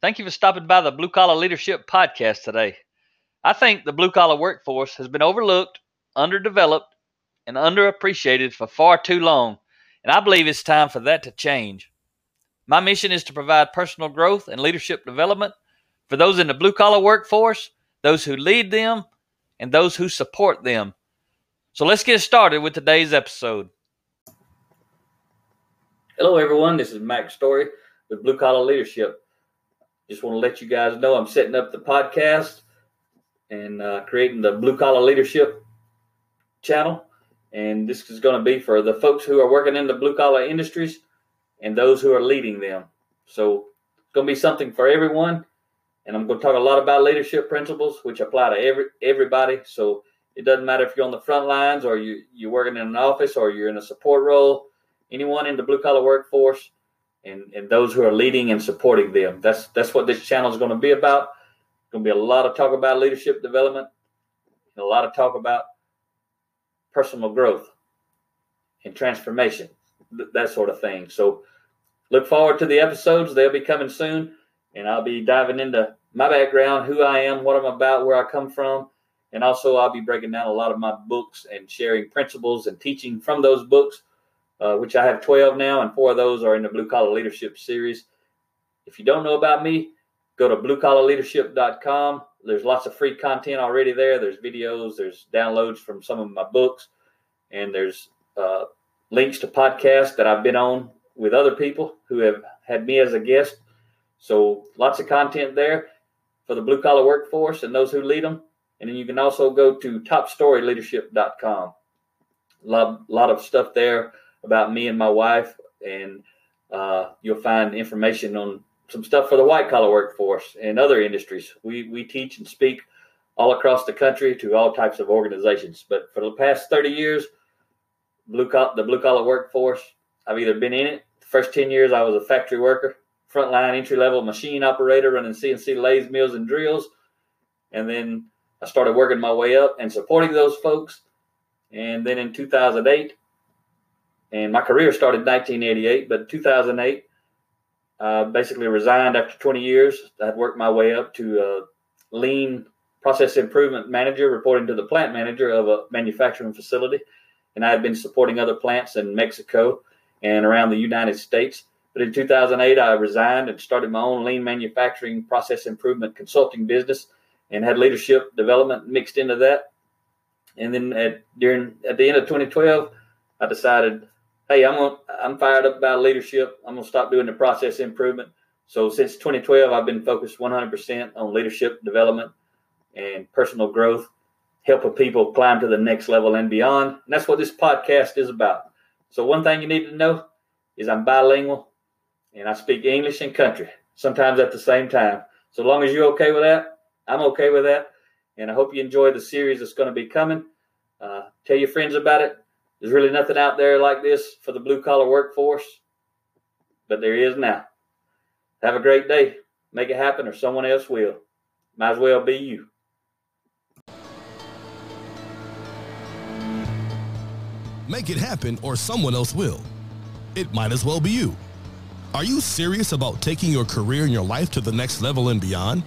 Thank you for stopping by the Blue Collar Leadership Podcast today. I think the blue collar workforce has been overlooked, underdeveloped, and underappreciated for far too long, and I believe it's time for that to change. My mission is to provide personal growth and leadership development for those in the blue collar workforce, those who lead them, and those who support them. So let's get started with today's episode. Hello, everyone. This is Mac Story with Blue Collar Leadership. Just want to let you guys know I'm setting up the podcast and uh, creating the Blue Collar Leadership channel. And this is going to be for the folks who are working in the blue collar industries and those who are leading them. So it's going to be something for everyone. And I'm going to talk a lot about leadership principles, which apply to every everybody. So it doesn't matter if you're on the front lines or you, you're working in an office or you're in a support role, anyone in the blue collar workforce and, and those who are leading and supporting them. That's that's what this channel is going to be about. It's Going to be a lot of talk about leadership development, and a lot of talk about personal growth and transformation, that sort of thing. So look forward to the episodes. They'll be coming soon, and I'll be diving into my background, who I am, what I'm about, where I come from, and also I'll be breaking down a lot of my books and sharing principles and teaching from those books uh, which I have 12 now, and four of those are in the Blue Collar Leadership series. If you don't know about me, go to bluecollarleadership.com. There's lots of free content already there. There's videos, there's downloads from some of my books, and there's uh, links to podcasts that I've been on with other people who have had me as a guest. So lots of content there for the blue collar workforce and those who lead them. And then you can also go to topstoryleadership.com. A lot, lot of stuff there about me and my wife, and uh, you'll find information on some stuff for the white collar workforce and other industries. We we teach and speak all across the country to all types of organizations. But for the past thirty years, blue the blue collar workforce, I've either been in it. The first ten years, I was a factory worker, frontline entry level machine operator, running CNC lathes, mills, and drills, and then I started working my way up and supporting those folks. And then in 2008, and my career started in 1988, but 2008, uh, basically resigned after 20 years. I'd worked my way up to a lean process improvement manager, reporting to the plant manager of a manufacturing facility. And I had been supporting other plants in Mexico and around the United States. But in 2008, I resigned and started my own lean manufacturing process improvement consulting business and had leadership development mixed into that. And then at during at the end of 2012, I decided hey, I'm I'm fired up about leadership. I'm gonna stop doing the process improvement. So since 2012, I've been focused 100% on leadership development and personal growth, helping people climb to the next level and beyond. And that's what this podcast is about. So one thing you need to know is I'm bilingual and I speak English and country sometimes at the same time. So long as you're okay with that, I'm okay with that. And I hope you enjoy the series that's going to be coming. Uh, tell your friends about it there's really nothing out there like this for the blue collar workforce, but there is now. Have a great day. Make it happen, or someone else will. Might as well be you. Make it happen, or someone else will. It might as well be you. Are you serious about taking your career and your life to the next level and beyond?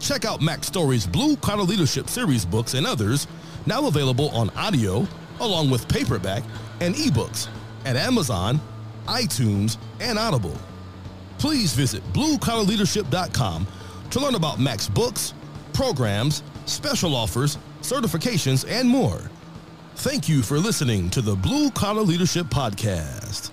Check out Mac Story's Blue Collar Leadership Series books and others, now available on audio along with paperback and ebooks at Amazon, iTunes, and Audible. Please visit bluecollarleadership.com to learn about Mac's books, programs, special offers, certifications, and more. Thank you for listening to the Blue Collar Leadership Podcast.